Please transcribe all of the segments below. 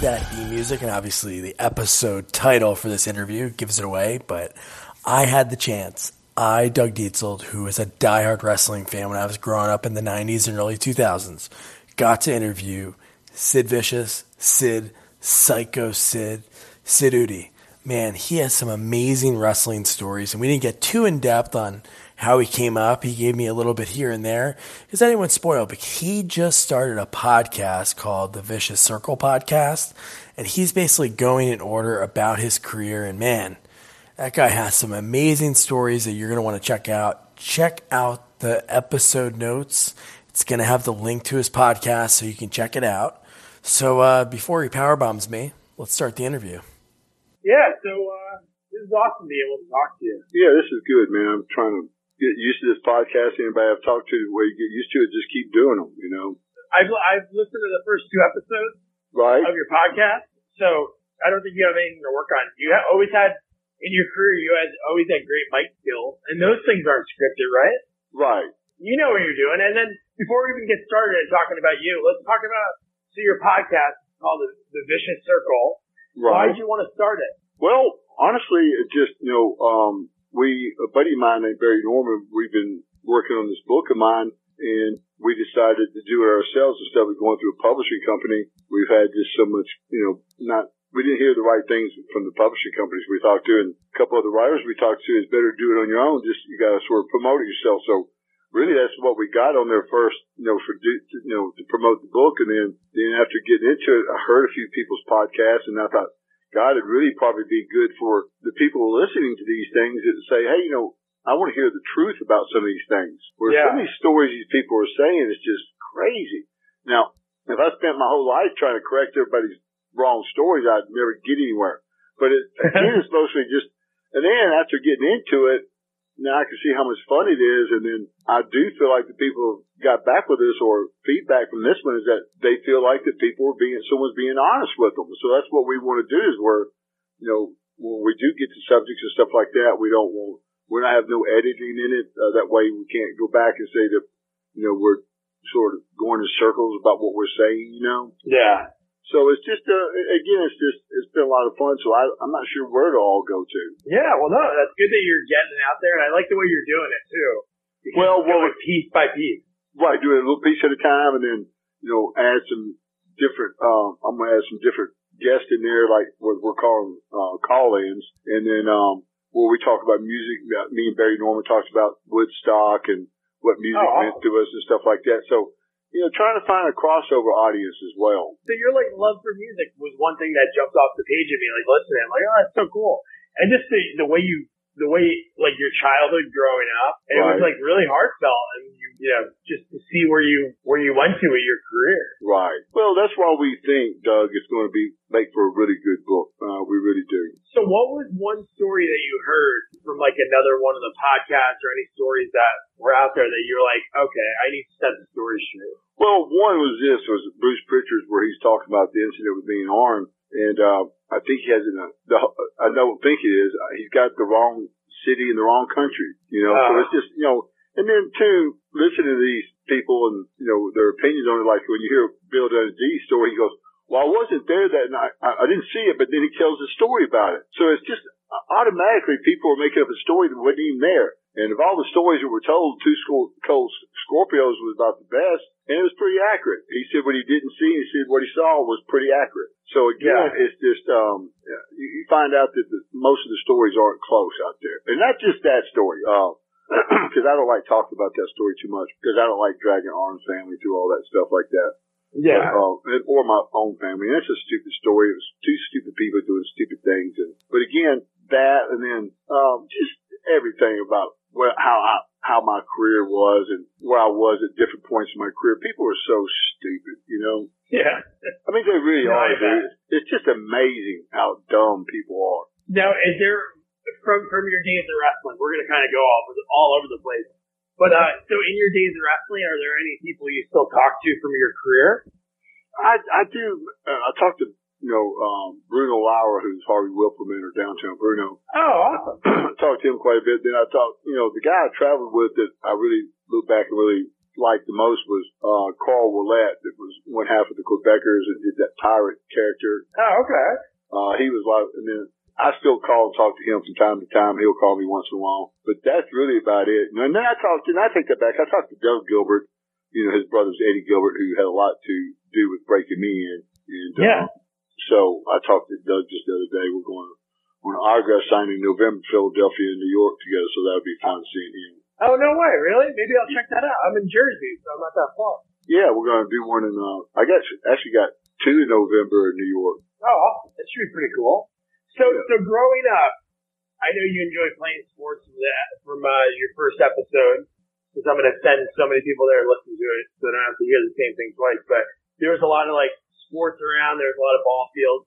that theme music, and obviously the episode title for this interview gives it away. But I had the chance. I, Doug Dietzold, who was a diehard wrestling fan when I was growing up in the 90s and early 2000s, got to interview Sid Vicious, Sid, Sycho Sid, Sid Eudy. Man, he has some amazing wrestling stories, and we didn't get too in depth on how he came up. He gave me a little bit here and there because I didn't there. Is anyone spoiled? But he just started a podcast called the Vicious Circle Podcast, and he's basically going in order about his career. And man, that guy has some amazing stories that you're going to want to check out. Check out the episode notes. It's going to have the link to his podcast so you can check it out. So uh, before he power bombs me, let's start the interview. Yeah, so uh, this is awesome to be able to talk to you. Yeah, this is good, man. I'm trying to get used to this podcast. Anybody I've talked to, the way you get used to it, just keep doing them. You know. I've I've listened to the first two episodes right. of your podcast, so I don't think you have anything to work on. You have always had in your career, you had always had great mic skills, and those things aren't scripted, right? Right. You know what you're doing. And then before we even get started and talking about you, let's talk about so your podcast called the, the Vicious Circle. Right. Why did you want to start it? Well, honestly, it just you know, um, we a buddy of mine named Barry Norman. We've been working on this book of mine, and we decided to do it ourselves instead of going through a publishing company. We've had just so much, you know, not we didn't hear the right things from the publishing companies we talked to, and a couple of the writers we talked to. It's better to do it on your own. Just you got to sort of promote it yourself. So really, that's what we got on there first, you know, for you know to promote the book, and then then after getting into it, I heard a few people's podcasts, and I thought, God, it'd really probably be good for the people listening to these things to say, hey, you know, I want to hear the truth about some of these things. Where Yeah. some of these stories these people are saying is just crazy. Now, if I spent my whole life trying to correct everybody's wrong stories, I'd never get anywhere. But it, again, it's mostly just, and then after getting into it, now I can see how much fun it is. And then I do feel like the people got back with us or feedback from this one is that they feel like that people are being, someone's being honest with them. So that's what we want to do is where, you know, when we do get to subjects and stuff like that, we don't want, we don't have no editing in it. Uh, that way we can't go back and say that, you know, we're sort of going in circles about what we're saying, you know? Yeah. So it's just, uh, again, it's just, it's been a lot of fun. So I, I'm not sure where to all go to. Yeah, well, no, that's good that you're getting out there, and I like the way you're doing it too. Well, well- going piece by piece. Right, do it a little piece at a time and then, you know, add some different, um, I'm going to add some different guests in there, like what we're calling, uh, call-ins. And then, um, where we talk about music, uh, me and Barry Norman talked about Woodstock and what music Oh, meant to us and stuff like that. So, you know, trying to find a crossover audience as well. So your like love for music was one thing that jumped off the page of me. Like listen, I'm like, oh, that's so cool. And just the the way you the way like your childhood growing up, and it was like really heartfelt, and you you know just to see where you where you went to with your career. Right. Well, that's why we think, Doug, is going to be, make for a really good book. Uh, we really do. So what was one story that you heard from like another one of the podcasts or any stories that were out there that you're like, okay, I need to set the story straight. Well, one was this was Bruce Prichard's where he's talking about the incident with being armed, and uh, I think he has in a, the, I don't think it is. Uh, He's got the wrong city in the wrong country, you know. so Ah. it's just you know, and then two, listening to these people and you know their opinions on it. Like when you hear Bill Dundee's story, he goes, "Well, I wasn't there that night. I, I didn't see it," but then he tells a story about it. So it's just uh, automatically people are making up a story that wasn't even there. And of all the stories that were told, Two Scor- Cold Scorpios was about the best, and it was pretty accurate. He said what he didn't see, he said what he saw was pretty accurate. So again, Yeah. it's just um, you, find out that the, most of the stories aren't close out there, and not just that story. Uh, because I don't like talking about that story too much, because I don't like dragging Arn's family through all that stuff like that. Yeah. Uh, or my own family. And it's a stupid story. It was two stupid people doing stupid things. And, but again, that and then, um, just everything about where, how I, how my career was and where I was at different points in my career. People are so stupid, you know? Yeah. I mean, they really No, are, dude. It's just amazing how dumb people are. Now, is there from from your days of wrestling? We're gonna kind of go all over the, all over the place. But uh, so in your days of wrestling, are there any people you still talk to from your career? I, I do, uh, I talk to, you know, um, Bruno Lauer, who's Harvey Wippleman or downtown Bruno. Oh, awesome. I talked to him quite a bit. Then I talked, you know, the guy I traveled with that I really look back and really liked the most was uh, Carl Ouellet, that was one half of the Quebecers and did that pirate character. Oh, okay. Uh, he was like, and then I still call and talk to him from time to time. He'll call me once in a while, but that's really about it. And then I talked, and I take that back. I talked to Doug Gilbert, you know, his brother's Eddie Gilbert, who had a lot to do with breaking me in. And, Yeah. uh, so I talked to Doug just the other day. We're going on an autograph signing in November, Philadelphia and New York together. So that would be fun seeing him. Oh no way, really? Maybe I'll check that out. I'm in Jersey, so I'm not that far. Yeah, we're going to do one in, uh, I got, actually got two in November in New York. Oh, that should be pretty cool. So, so growing up, I know you enjoy playing sports from, that, from uh, your first episode, because I'm going to send so many people there to listen to it, so I don't have to hear the same thing twice. But there was a lot of like sports around. There was a lot of ball fields.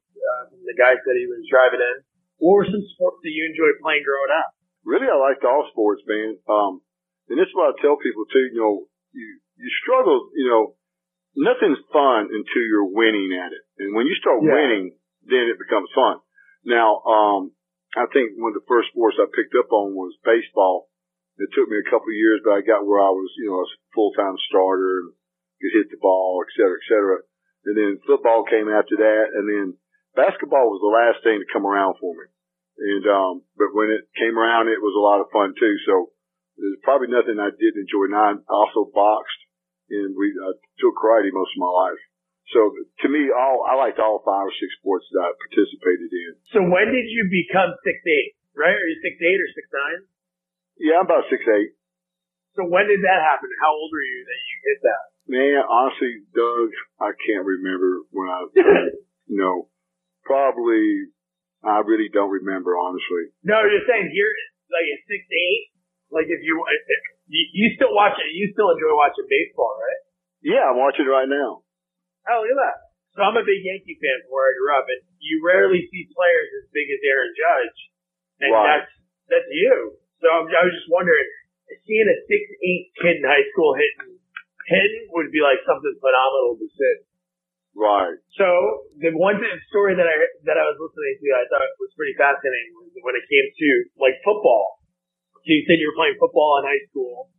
From the guy said he was driving in. What were some sports that you enjoyed playing growing up? really I liked all sports, man. Um, and this is what I tell people too, you know, you, you struggle, you know, nothing's fun until you're winning at it. And when you start Yeah. winning, then it becomes fun. Now, um, I think one of the first sports I picked up on was baseball. It took me a couple of years, but I got where I was, you know, a full-time starter and could hit the ball, et cetera, et cetera. And then football came after that. And then basketball was the last thing to come around for me. And, um, but when it came around, it was a lot of fun too. So there's probably nothing I didn't enjoy. Now I also boxed and we, I took karate most of my life. So to me, all, I liked all five or six sports that I participated in. So when did you become six eight? Right? Are you six eight or six nine? Yeah, I'm about six, eight. So when did that happen? How old were you that you hit that? Man, honestly, Doug, I can't remember when I, you know, probably, I really don't remember, honestly. No, you're saying here, like at six eight, like if you you, you still watch it, you still enjoy watching baseball, right? Yeah, I'm watching right now. Oh, look at that. So I'm a big Yankee fan from where I grew up, and you rarely see players as big as Aaron Judge, and Right. that's that's you. So I'm, I was just wondering, seeing a six eight kid in high school hitting hitting would be like something phenomenal to see. Right. So the one story that I that I was listening to, I thought was pretty fascinating was when it came to like football. So you said you were playing football in high school,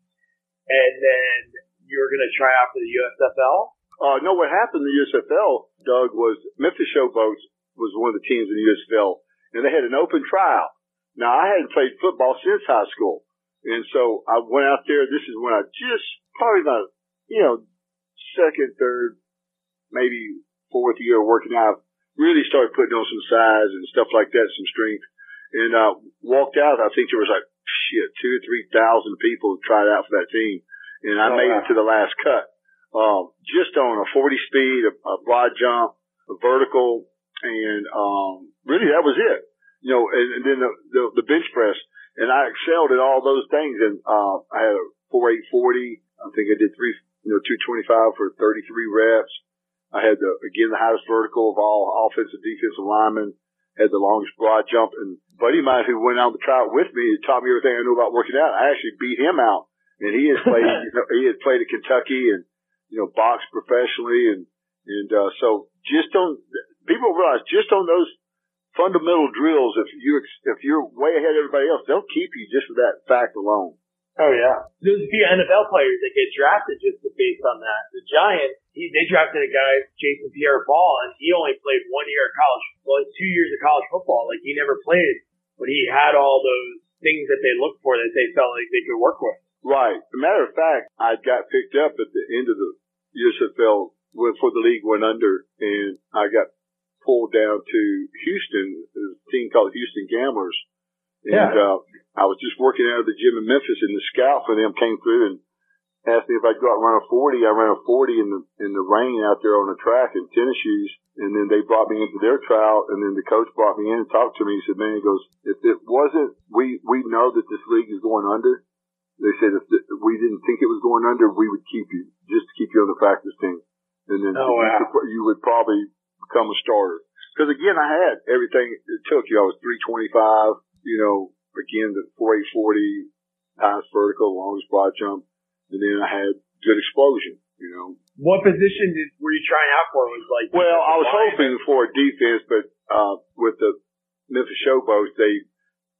and then you were going to try out for the USFL. Uh, no, what happened in the USFL, Doug, was Memphis Showboats was one of the teams in the USFL, and they had an open tryout. Now, I hadn't played football since high school, and so I went out there. This is when I just probably about you know second, third, maybe fourth year working out. Really started putting on some size and stuff like that, some strength, and uh, walked out. I think there was like shit two or three thousand people tried out for that team, and I Oh, made wow. it to the last cut um, just on a 40 speed, a, a broad jump, a vertical, and um, really that was it. You know, and, and then the, the the bench press, and I excelled at all those things. And uh, I had a 4840. I think I did three, you know, 225 for 33 reps. I had the again the highest vertical of all offensive defensive linemen. Had the longest broad jump, and buddy of mine who went on the tryout with me and taught me everything I knew about working out. I actually beat him out, and he has played. you know, he had played at Kentucky and you know, box professionally and, and, uh, so just on, people realize just on those fundamental drills, if you, if you're way ahead of everybody else, they'll keep you just for that fact alone. Oh yeah. There's a few NFL players that get drafted just based on that. The Giants, he, they drafted a guy, Jason Pierre-Paul, and he only played one year of college, well, two years of college football. Like he never played, but he had all those things that they looked for that they felt like they could work with. Right. As a matter of fact, I got picked up at the end of the USFL before the league went under and I got pulled down to Houston, a team called Houston Gamblers. And, Yeah. uh, I was just working out of the gym in Memphis and the scout for them came through and asked me if I'd go out and run a 40. I ran a 40 in the, in the rain out there on the track in tennis shoes. And then they brought me into their trial and then the coach brought me in and talked to me. He said, man, he goes, if it wasn't, we, we know that this league is going under. They said if we didn't think it was going under, we would keep you, just to keep you on the practice team. And then Oh, wow. you would probably become a starter. Cause again, I had everything it took you. I was 325, you know, again, the 4840, highest vertical, longest broad jump. And then I had good explosion, you know. What position did were you trying out for? Was like Well, I was line? hoping for a defense, but, uh, with the Memphis Showboats, they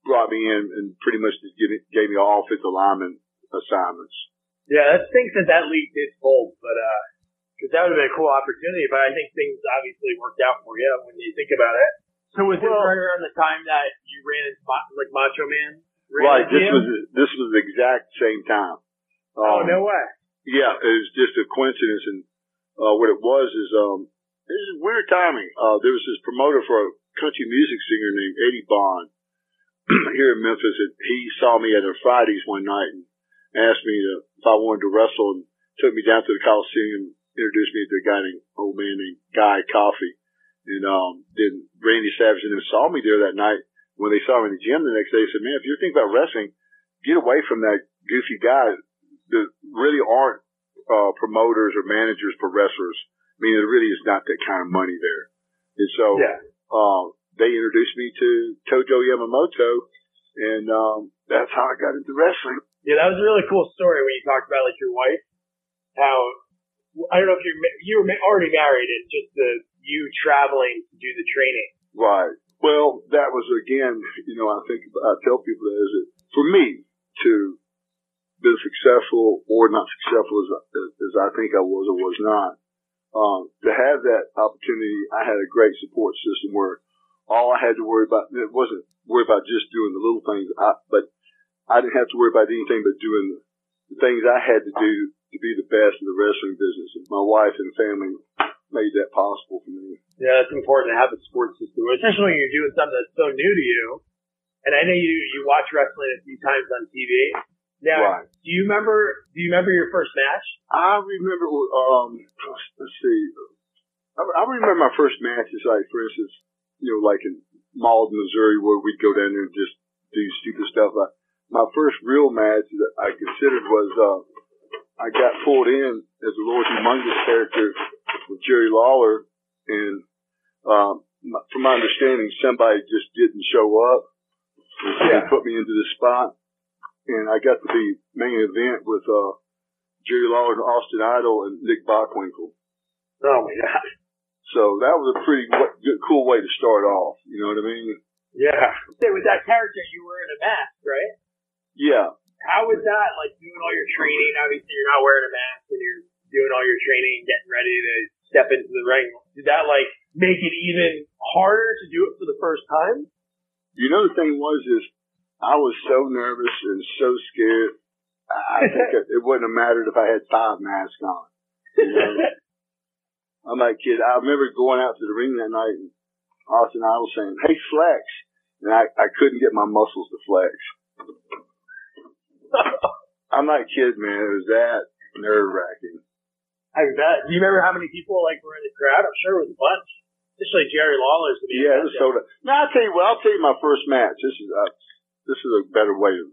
brought me in and pretty much just gave me, gave me all offensive lineman assignments. Yeah, that stinks that that league did fold, but uh, because that would have been a cool opportunity. But I think things obviously worked out for you when you think about it. So was Well- this right around the time that you ran into like Macho Man? Right. This was this was the exact same time. Oh Um, no way! Yeah, it was just a coincidence, and uh, what it was is um, this is weird timing. Uh, there was this promoter for a country music singer named Eddie Bond here in Memphis, and he saw me at a Fridays one night and asked me to, if I wanted to wrestle, and took me down to the Coliseum, introduced me to a guy named old man named Guy Coffee, and um, then Randy Savage and them saw me there that night. When they saw me in the gym the next day, they said, "Man, if you're thinking about wrestling, get away from that goofy guy." There really aren't uh, promoters or managers for wrestlers. I mean, there really is not that kind of money there. And so, Yeah. uh, they introduced me to Tojo Yamamoto, and um, that's how I got into wrestling. Yeah, that was a really cool story when you talked about like your wife. How I don't know if you're you were already married and just the you traveling to do the training. Right. Well, that was again, you know, I think I tell people that is it for me to be successful or not successful as, as I think I was or was not. Um, to have that opportunity, I had a great support system where all I had to worry about it wasn't worry about just doing the little things, I, but I didn't have to worry about anything but doing the things I had to do to be the best in the wrestling business. And my wife and family made that possible for me. Yeah, it's important to have a support system, especially when you're doing something that's so new to you. And I know you you watch wrestling a few times on TV. Now, Right. do you remember? Do you remember your first match? I remember, um, let's see, I, I remember my first matches, like, for instance, you know, like in Malden, Missouri, where we'd go down there and just do stupid stuff. I, my first real match that I considered was, uh, I got pulled in as a Lord Humongous character with Jerry Lawler, and, um, from my understanding, somebody just didn't show up, and so Yeah. they put me into the spot, and I got to be main event with, uh, Jerry Lawler, Austin Idol, and Nick Bockwinkel. Oh my god! So that was a pretty w- good, cool way to start off. You know what I mean? Yeah. Say with that character, you were in a mask, right? Yeah. How was that? Like doing all your training. Obviously, you're not wearing a mask, and you're doing all your training, getting ready to step into the ring. Did that like make it even harder to do it for the first time? You know the thing was is I was so nervous and so scared. I think it, it wouldn't have mattered if I had five masks on. You know? I'm like kid. I remember going out to the ring that night and Austin Idol saying, "Hey, flex," and I I couldn't get my muscles to flex. I'm not kidding, man. It was that nerve wracking. I bet. Do you remember how many people like were in the crowd? I'm sure it was a bunch. Especially Jerry Lawler's to be. Yeah, it was so. Now I'll tell you what. I'll tell you my first match. This is uh, this is a better way of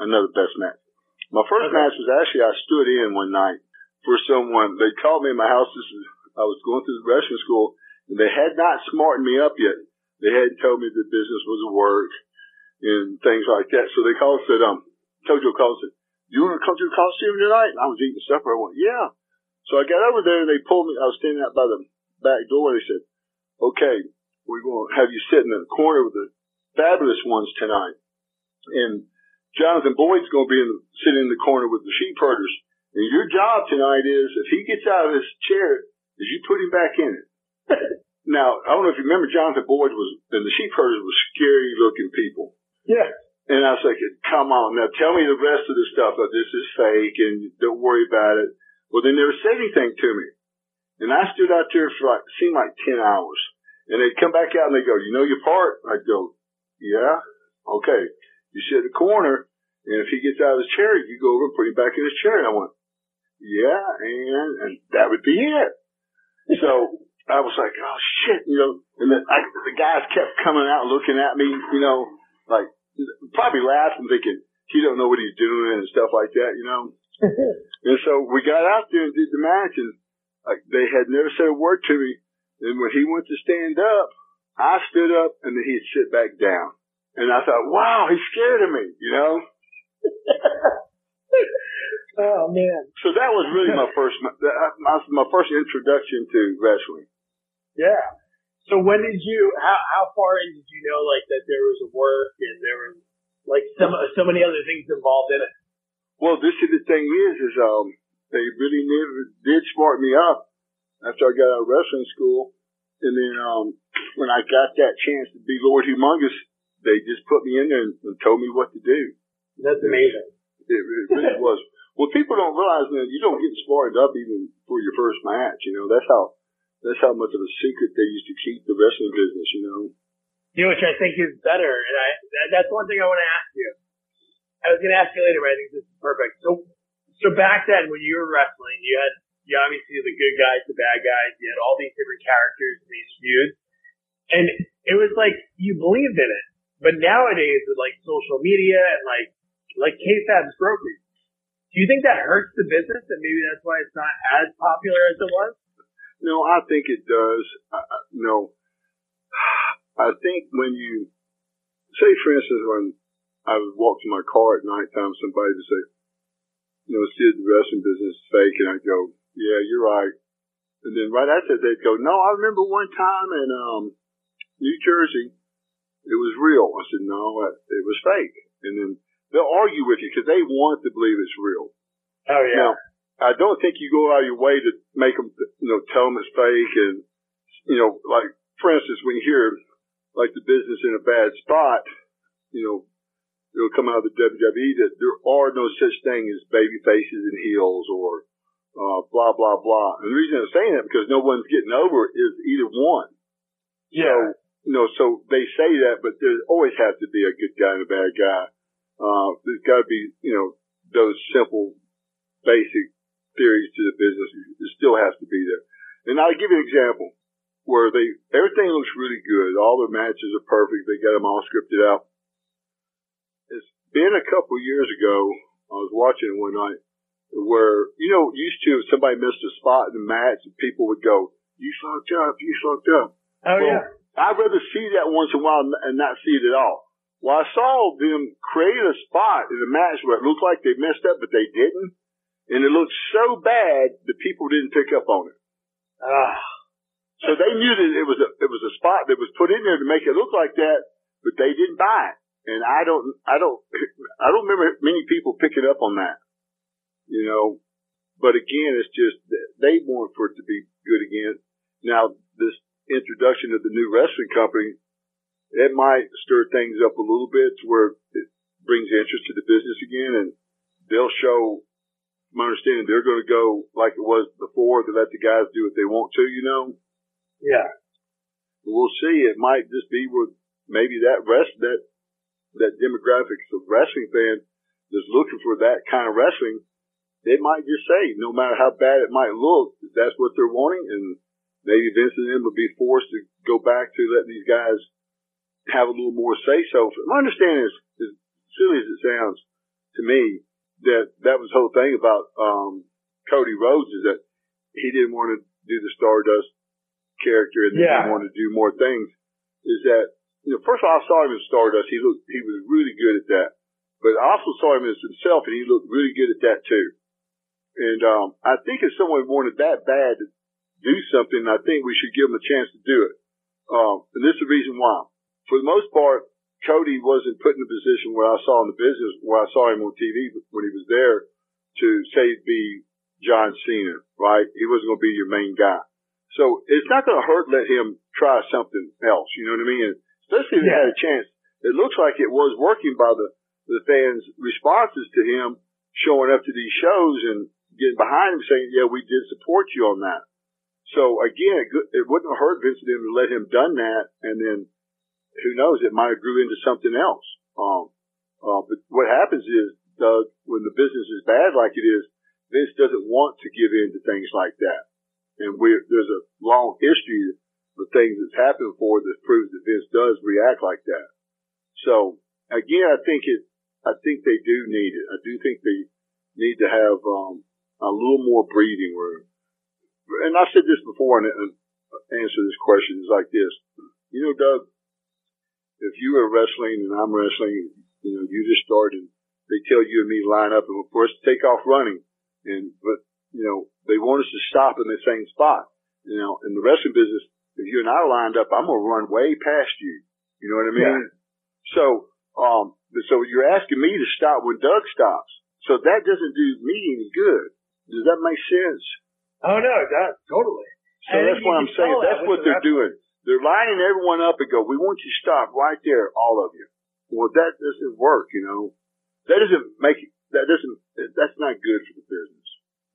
another best match. My first Okay. match was actually I stood in one night for someone. They called me in my house. This is I was going through the wrestling school, and they had not smartened me up yet. They hadn't told me the business was a work and things like that. So they called and said, um, Tojo called and said, "You want to come to the Coliseum tonight?" And I was eating supper. I went, "Yeah." So I got over there and they pulled me. I was standing out by the back door. They said, okay, we're going to have you sit in the corner with the fabulous ones tonight. And Jonathan Boyd's going to be in the, sitting in the corner with the sheep herders. And your job tonight is, if he gets out of his chair, is you put him back in it. now, I don't know if you remember, Jonathan Boyd was, and the sheep herders were scary looking people. Yeah. And I was like, come on, now tell me the rest of the stuff. That this is fake and don't worry about it. Well, they never said anything to me. And I stood out there for like, seemed like 10 hours. And they'd come back out and they go, you know your part? I'd go, yeah. Okay. You sit in the corner and if he gets out of his chair, you go over and put him back in his chair. And I went, yeah. And, and that would be it. So I was like, oh shit, you know, and then I, the guys kept coming out looking at me, you know, like probably laughing, thinking he don't know what he's doing and stuff like that, you know. and so we got out there and did the match, and like they had never said a word to me. And when he went to stand up, I stood up, and then he'd sit back down. And I thought, wow, he's scared of me, you know. Oh man. So that was really my first, my, my, my first introduction to wrestling. Yeah. So when did you? How how far in did you know like that there was a work and there was like some so many other things involved in it? Well, this is the thing is, is um, they really never did smart me up after I got out of wrestling school, and then um, when I got that chance to be Lord Humongous, they just put me in there and, and told me what to do. That's amazing. It, it really was. Well, people don't realize that you don't get smartened up even for your first match. You know, that's how that's how much of a secret they used to keep the wrestling business. You know. You know, which I think is better, and I that's one thing I want to ask you. I was going to ask you later, but I think this is perfect. So, so back then when you were wrestling, you had you obviously the good guys, the bad guys. You had all these different characters in these feuds, and it was like you believed in it. But nowadays, with like social media and like like kayfabe's broken, do you think that hurts the business, and maybe that's why it's not as popular as it was? No, I think it does. Uh, no, I think when you say, for instance, when I would walk to my car at night time, somebody would say, you know, Sid, the wrestling business is fake, and I go, yeah, you're right. And then right after that, they'd go, no, I remember one time in um, New Jersey, it was real. I said, no, it was fake. And then they'll argue with you because they want to believe it's real. Oh yeah. Now, I don't think you go out of your way to make them, you know, tell them it's fake. And, you know, like, for instance, when you hear like the business in a bad spot, you know, it'll come out of the WWE that there are no such thing as baby faces and heels or, uh, blah, blah, blah. And the reason I'm saying that because no one's getting over is either one. Yeah. So, you know, so they say that, but there always has to be a good guy and a bad guy. Uh, there's got to be, you know, those simple, basic theories to the business. It still has to be there. And I'll give you an example where they, everything looks really good. All their matches are perfect. They got them all scripted out. It's been a couple years ago. I was watching one night where, you know, used to if somebody missed a spot in the match people would go, you fucked up, you fucked up. Oh Well, yeah. I'd rather see that once in a while and not see it at all. Well, I saw them create a spot in the match where it looked like they messed up, but they didn't. And it looked so bad that people didn't pick up on it. Ah. So they knew that it was a, it was a spot that was put in there to make it look like that, but they didn't buy it. And I don't, I don't, I don't remember many people picking up on that, you know, but again, it's just, that they want for it to be good again. Now, this introduction of the new wrestling company, it might stir things up a little bit to where it brings interest to the business again and they'll show, understanding, they're going to go like it was before to let the guys do what they want to, you know. Yeah. We'll see. It might just be with maybe that rest that that demographic of wrestling fan that's looking for that kind of wrestling. They might just say, no matter how bad it might look, that's what they're wanting, and maybe Vince and them will be forced to go back to letting these guys have a little more say so. My understanding is, as silly as it sounds to me, that that was the whole thing about um, Cody Rhodes is that he didn't want to do the Stardust character and Yeah. didn't want to do more things. Is that you know, first of all, I saw him in Stardust. He looked, he was really good at that. But I also saw him as himself, and he looked really good at that too. And um, I think if someone wanted that bad to do something, I think we should give them a chance to do it. Um, and this is the reason why. For the most part, Cody wasn't put in a position where I saw in the business, where I saw him on TV when he was there to say be John Cena, right? He wasn't going to be your main guy. So it's not going to hurt let him try something else. You know what I mean? Especially if he Yeah. had a chance. It looks like it was working by the, the fans' responses to him showing up to these shows and getting behind him saying, yeah, we did support you on that. So again, it, it wouldn't have hurt Vince to let him done that. And then who knows, it might have grew into something else. Um, uh, but what happens is, Doug, when the business is bad like it is, Vince doesn't want to give in to things like that. And we there's a long history of things that's happened before that proves that Vince does react like that. So again, I think it, I think they do need it. I do think they need to have, um, a little more breathing room. And I said this before and, and answer this question is like this. You know, Doug, if you were wrestling and I'm wrestling, you know, you just start and they tell you and me to line up and of course take off running. And, but, you know, they want us to stop in the same spot. You know, in the wrestling business, if you and I lined up, I'm going to run way past you. You know what I mean? So, um, so you're asking me to stop when Doug stops. So that doesn't do me any good. Does that make sense? Oh no, it does totally. So And that's what I'm saying. that That's what they're doing. They're lining everyone up and go, we want you to stop right there, all of you. Well, that doesn't work, you know. That doesn't make it, that doesn't, that's not good for the business.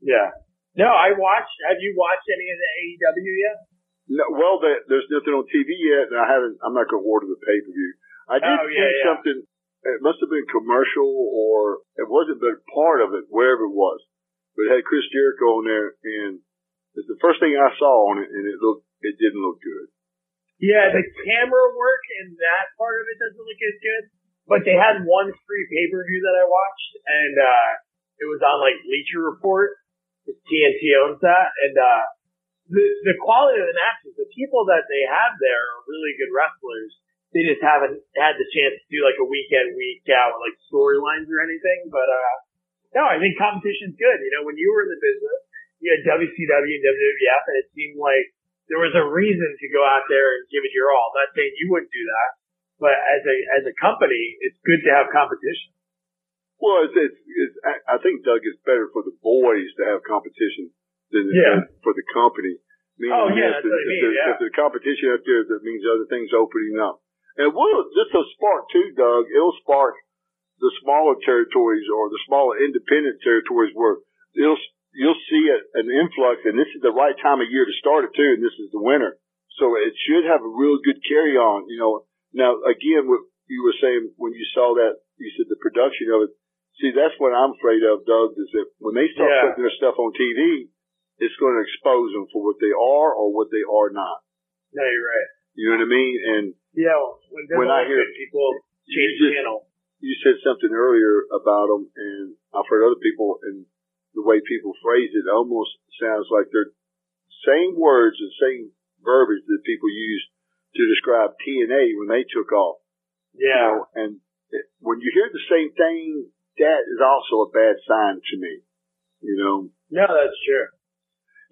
Yeah. No, I watched. Have you watched any of the AEW yet? No, well, there, there's nothing on TV yet, and I haven't, I'm not going to order the pay per view. I did Oh, see yeah, yeah. something, it must have been commercial or it wasn't, but part of it, wherever it was. But it had Chris Jericho on there, and it's the first thing I saw on it, and it looked, it didn't look good. Yeah, the camera work and that part of it doesn't look as good. But they had one free pay per view that I watched, and uh it was on like Bleacher Report. TNT owns that, and uh the the quality of the matches, the people that they have there are really good wrestlers. They just haven't had the chance to do like a weekend, week out like storylines or anything. But uh no, I think competition's good. You know, when you were in the business, you had WCW and WWF, and it seemed like there was a reason to go out there and give it your all. I'm not saying you wouldn't do that, but as a as a company, it's good to have competition. Well, it's, it's, it's I think Doug it's better for the boys to have competition than, Yeah. for the company. Meaning Oh, yeah, if the, I if mean, the- yeah. If the competition out there, that means other things opening up. And will this will spark too, Doug? It'll spark the smaller territories or the smaller independent territories where it'll you'll see a, an influx, and this is the right time of year to start it too, and this is the winter, so it should have a real good carry on. You know, now again, what you were saying when you saw that, you said the production of it. See, that's what I'm afraid of, Doug, is that when they start Yeah. putting their stuff on TV, it's going to expose them for what they are or what they are not. No, you're right. You know what I mean? And Yeah, when, When I hear- people you change just- channel. you said something earlier about them, and I've heard other people, and the way people phrase it almost sounds like they're same words and same verbiage that people used to describe TNA when they took off. You Yeah, know, and it, when you hear the same thing, that is also a bad sign to me. You know, no, that's true.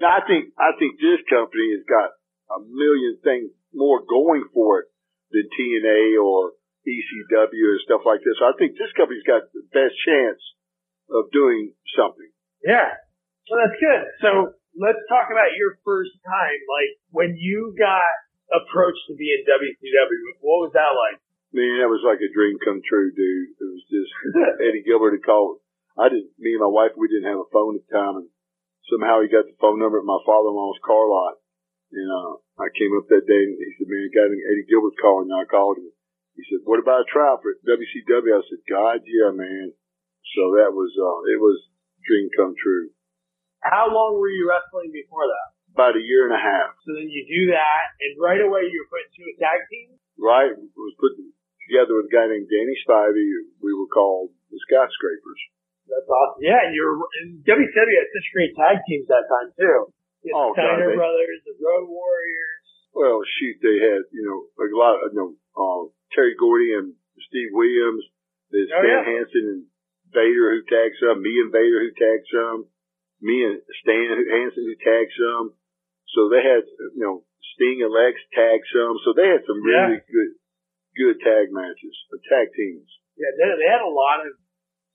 now I think I think this company has got a million things more going for it than TNA or ECW and stuff like this. So I think this company's got the best chance of doing something. Yeah, well, that's good. So let's talk about your first time, like when you got approached to be in WCW. What was that like? Man, that was like a dream come true, dude. It was just Eddie Gilbert had called. I didn't. Me and my wife, we didn't have a phone at the time, and somehow he got the phone number at my father-in-law's car lot. And uh, I came up that day, and he said, "Man, got Eddie Gilbert's calling." And I called him. He said, "What about a trial for WCW?" I said, "God, yeah, man." So that was uh, it was dream come true. How long were you wrestling before that? About a year and a half, So then you do that, and right away you were put into a tag team. right? It was put together with a guy named Danny Spivey. We were called the Skyscrapers. That's awesome. Yeah, and you're and WCW had such great tag teams that time too. You had Oh, the Steiner God, they- Brothers, the Road Warriors. Well, shoot, they had, you know, a lot of, you know, uh, Terry Gordy and Steve Williams, there's Oh, Stan yeah. Hansen and Vader who tagged some, me and Vader who tagged some, me and Stan Hansen who tagged some. So they had, you know, Sting and Lex tagged some. So they had some really good, good tag matches, uh, tag teams. Yeah, they, they had a lot of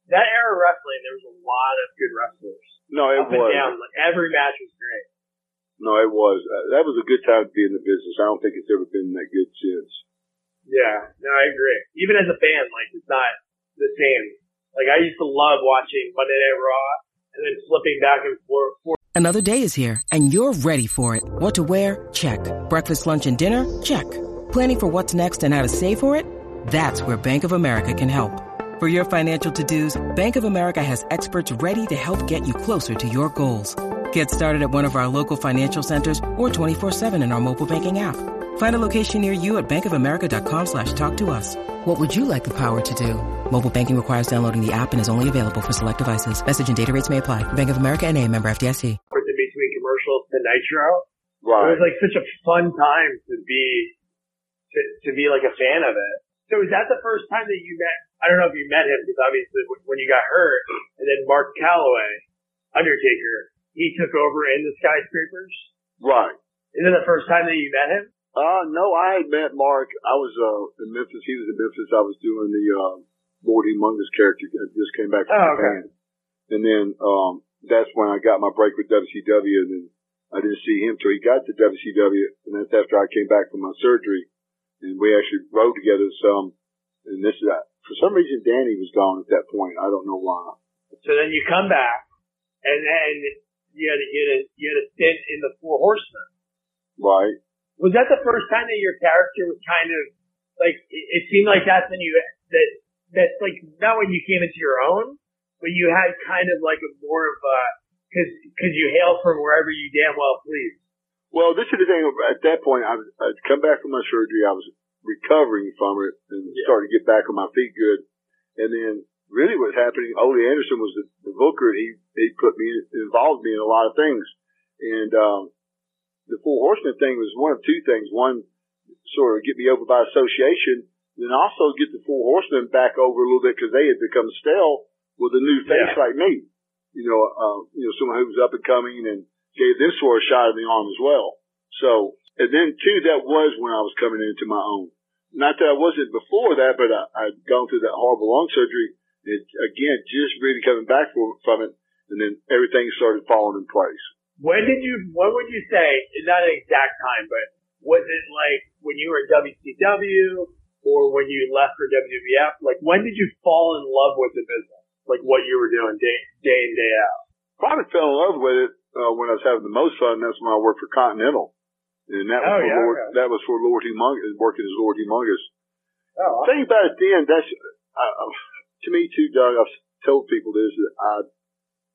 that era of wrestling. There was a lot of good wrestlers No, it up and was. down. Like every match was great. No, it was. Uh, that was a good time to be in the business. I don't think it's ever been that good since. Yeah, no, I agree. Even as a fan, like it's not the same. Like I used to love watching Monday Night Raw and then flipping back and forth. Another day is here, and you're ready for it. What to wear? Check. Breakfast, lunch, and dinner? Check. Planning for what's next and how to save for it? That's where Bank of America can help. For your financial to-dos, Bank of America has experts ready to help get you closer to your goals. Get started at one of our local financial centers or 24-7 in our mobile banking app. Find a location near you at bankofamerica.com slash talk to us. What would you like the power to do? Mobile banking requires downloading the app and is only available for select devices. Message and data rates may apply. Bank of America and a member FDIC. in between commercials to Nitro. Right. It was like such a fun time to be to, to be like a fan of it. So is that the first time that you met? I don't know if you met him because obviously when- when you got hurt, and then Mark Calaway, Undertaker, he took over in the skyscrapers. Right. Is it the first time that you met him? Uh, no, I had met Mark. I was, uh, in Memphis. He was in Memphis. I was doing the, uh, Lord Humongous character. I just came back from Oh, Japan. okay. And then, um, that's when I got my break with WCW and then I didn't see him till he got to WCW and that's after I came back from my surgery and we actually rode together some. And this is that. For some reason, Danny was gone at that point. I don't know why. So then you come back and then you had to get a, you had a stint in the Four Horsemen. Right. Was that the first time that your character was kind of like, it, seemed like that's when you, that, that's like, not when you came into your own, but you had kind of like a more of a, cause, cause you hail from wherever you damn well please. Well, this is the thing. At that point, I was, I'd come back from my surgery. I was recovering from it and Yeah. starting to get back on my feet good. And then really what's happening, Ole Anderson was the, the booker. He, he put me, involved me in a lot of things. And, um, the Four Horsemen thing was one of two things. One, sort of get me over by association, then also get the Four Horsemen back over a little bit because they had become stale with a new face Yeah. like me. You know, uh, you know, someone who was up and coming and gave them sort of a shot in the arm as well. So, and then too, that was when I was coming into my own. Not that I wasn't before that, but I, I'd gone through that horrible lung surgery. It, again, just really coming back from it. And then everything started falling in place. When did you, when would you say, not an exact time, but was it like when you were at WCW or when you left for WWF? Like when did you fall in love with the business? Like what you were doing day, day in, day out? Probably fell in love with it, uh, when I was having the most fun. That's when I worked for Continental. And that was Oh, for yeah, Lord, okay. that was for Lord Humongous, working as Lord Humongous. Oh, thing about it then, that's uh, to me too, Doug. I've told people this that I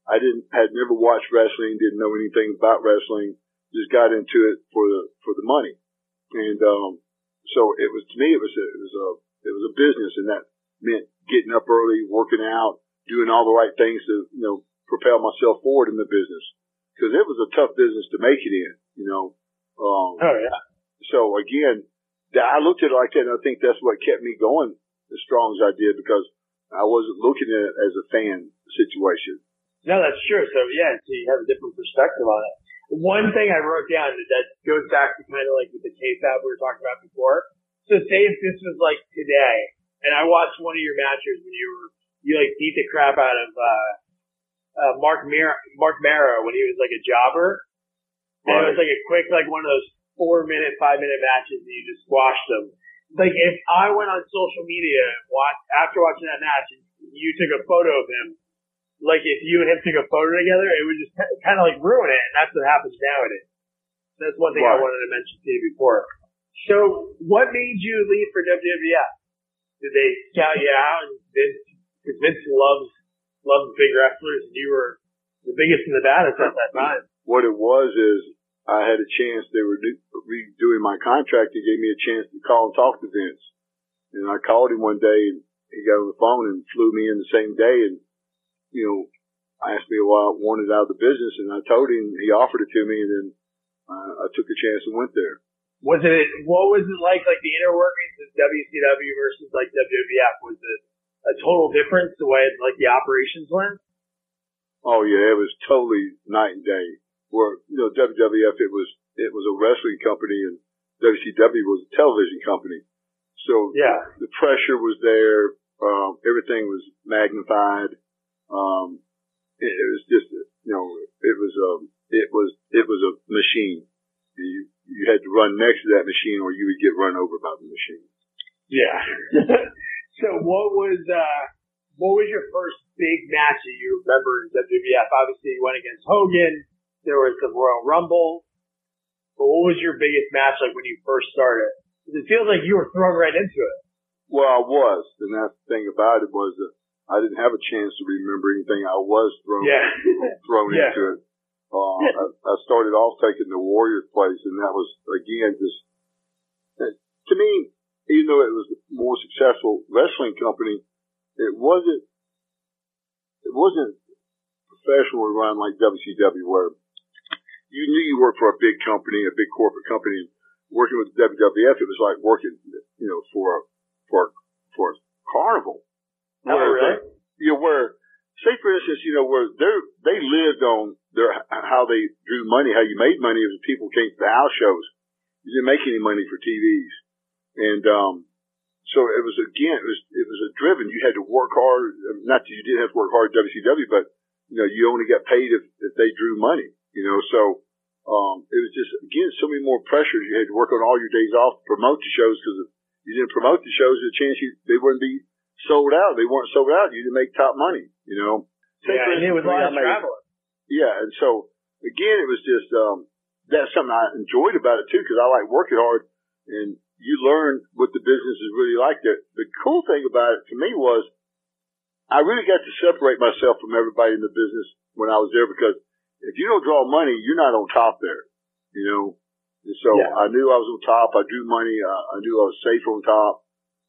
I didn't had never watched wrestling, didn't know anything about wrestling, just got into it for the for the money, and um, so it was to me it was a, it was a it was a business, and that meant getting up early, working out, doing all the right things to you know propel myself forward in the business because it was a tough business to make it in, you know. Um, oh yeah. so again, I looked at it like that, and I think that's what kept me going as strong as I did because I wasn't looking at it as a fan situation. No, that's true. So yeah, so you have a different perspective on it. One thing I wrote down that, goes back to kind of like with the kayfabe we were talking about before. So say if this was like today, and I watched one of your matches when you were, you like beat the crap out of, uh, uh, Mark Mar- Mark Marrow when he was like a jobber. And it was like a quick, like one of those four minute, five minute matches and you just squashed them. Like if I went on social media watch, after watching that match and you took a photo of him, like if you and him took a photo together, it would just kind of like ruin it, and that's what happens nowadays. That's one thing I wanted to mention to you before. So, what made you leave for WWF? Did they scout you out and Vince, because Vince loves loves big wrestlers, and you were the biggest and the baddest at that time. What it was is I had a chance. They were do- redoing my contract. They gave me a chance to call and talk to Vince, and I called him one day, and he got on the phone and flew me in the same day, and you know, asked me why I wanted out of the business, and I told him he offered it to me, and then uh, I took a chance and went there. Was it what was it like? Like the inner workings of WCW versus like WWF? Was it a total difference the way like the operations went? Oh yeah, it was totally night and day. Where you know WWF, it was it was a wrestling company, and WCW was a television company. So Yeah. the pressure was there. Um, everything was magnified. Um, it, it was just you know it was um it was it was a machine. You you had to run next to that machine, or you would get run over by the machine. Yeah. so what was uh what was your first big match that you remember in WWF? Obviously you went against Hogan. There was the Royal Rumble. But what was your biggest match like when you first started? It feels like you were thrown right into it. Well, I was, and that's the thing about it was that I didn't have a chance to remember anything. I was thrown Yeah. thrown Yeah. into it. Uh, I, I started off taking the Warriors place, and that was again just to me, even though it was a more successful wrestling company, it wasn't it wasn't professionally run like WCW, where you knew you worked for a big company, a big corporate company. Working with WWF, it was like working, you know, for a for for a carnival. Oh, Where- really? You know, where say for instance, you know, where they they lived on their how they drew money, how you made money was people came to the house shows. You didn't make any money for TVs, and um, so it was again, it was it was a driven. You had to work hard. Not that you didn't have to work hard at WCW, but you know, you only got paid if, if they drew money, you know, so, um, it was just, again, so many more pressures. You had to work on all your days off to promote the shows because if you didn't promote the shows, the chance you, they wouldn't be sold out. They weren't sold out. You didn't make top money, you know. Yeah, and it was a lot of traveling. Yeah, and so again, it was just um, that's something I enjoyed about it too because I like working hard, and you learn what the business is really like. There, the cool thing about it to me was I really got to separate myself from everybody in the business when I was there because if you don't draw money, you're not on top there, you know. And so yeah. I knew I was on top. I drew money. I, I knew I was safe on top.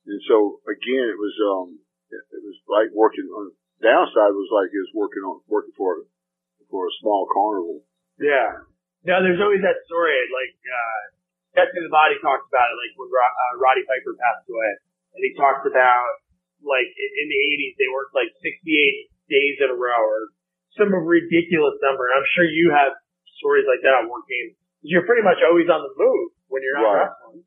And so again, it was um, it, was like working on downside was like it was working on working for for a small carnival. Yeah. Now there's always that story like uh, Jesse the Body talks about it, like when uh, Roddy Piper passed away, and he talked about like in the 80s they worked like 68 days in a row or some ridiculous number. And I'm sure you have stories like that working. You're pretty much always on the move when you're not right. wrestling.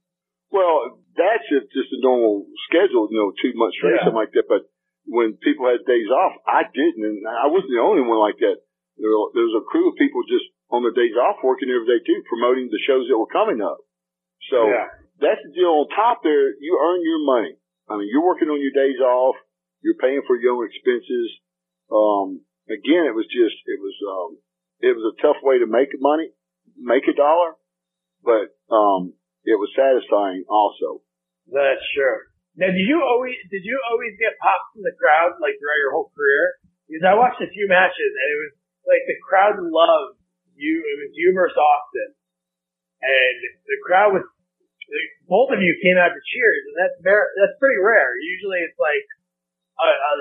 Well, that's just, just a normal schedule, you know, two months straight, yeah. something like that. But when people had days off, I didn't, and I wasn't the only one like that. There, there was a crew of people just on their days off working every day too, promoting the shows that were coming up. So yeah. that's the deal. On top there, you earn your money. I mean, you're working on your days off. You're paying for your own expenses. Um, again, it was just, it was, um, it was a tough way to make money, make a dollar, but, um, it was satisfying also. That's true. Now, did you always did you always get pops from the crowd like throughout your whole career? Because I watched a few matches and it was like the crowd loved you. It was you versus Austin, and the crowd was both of you came out to cheers, and that's very that's pretty rare. Usually, it's like a, a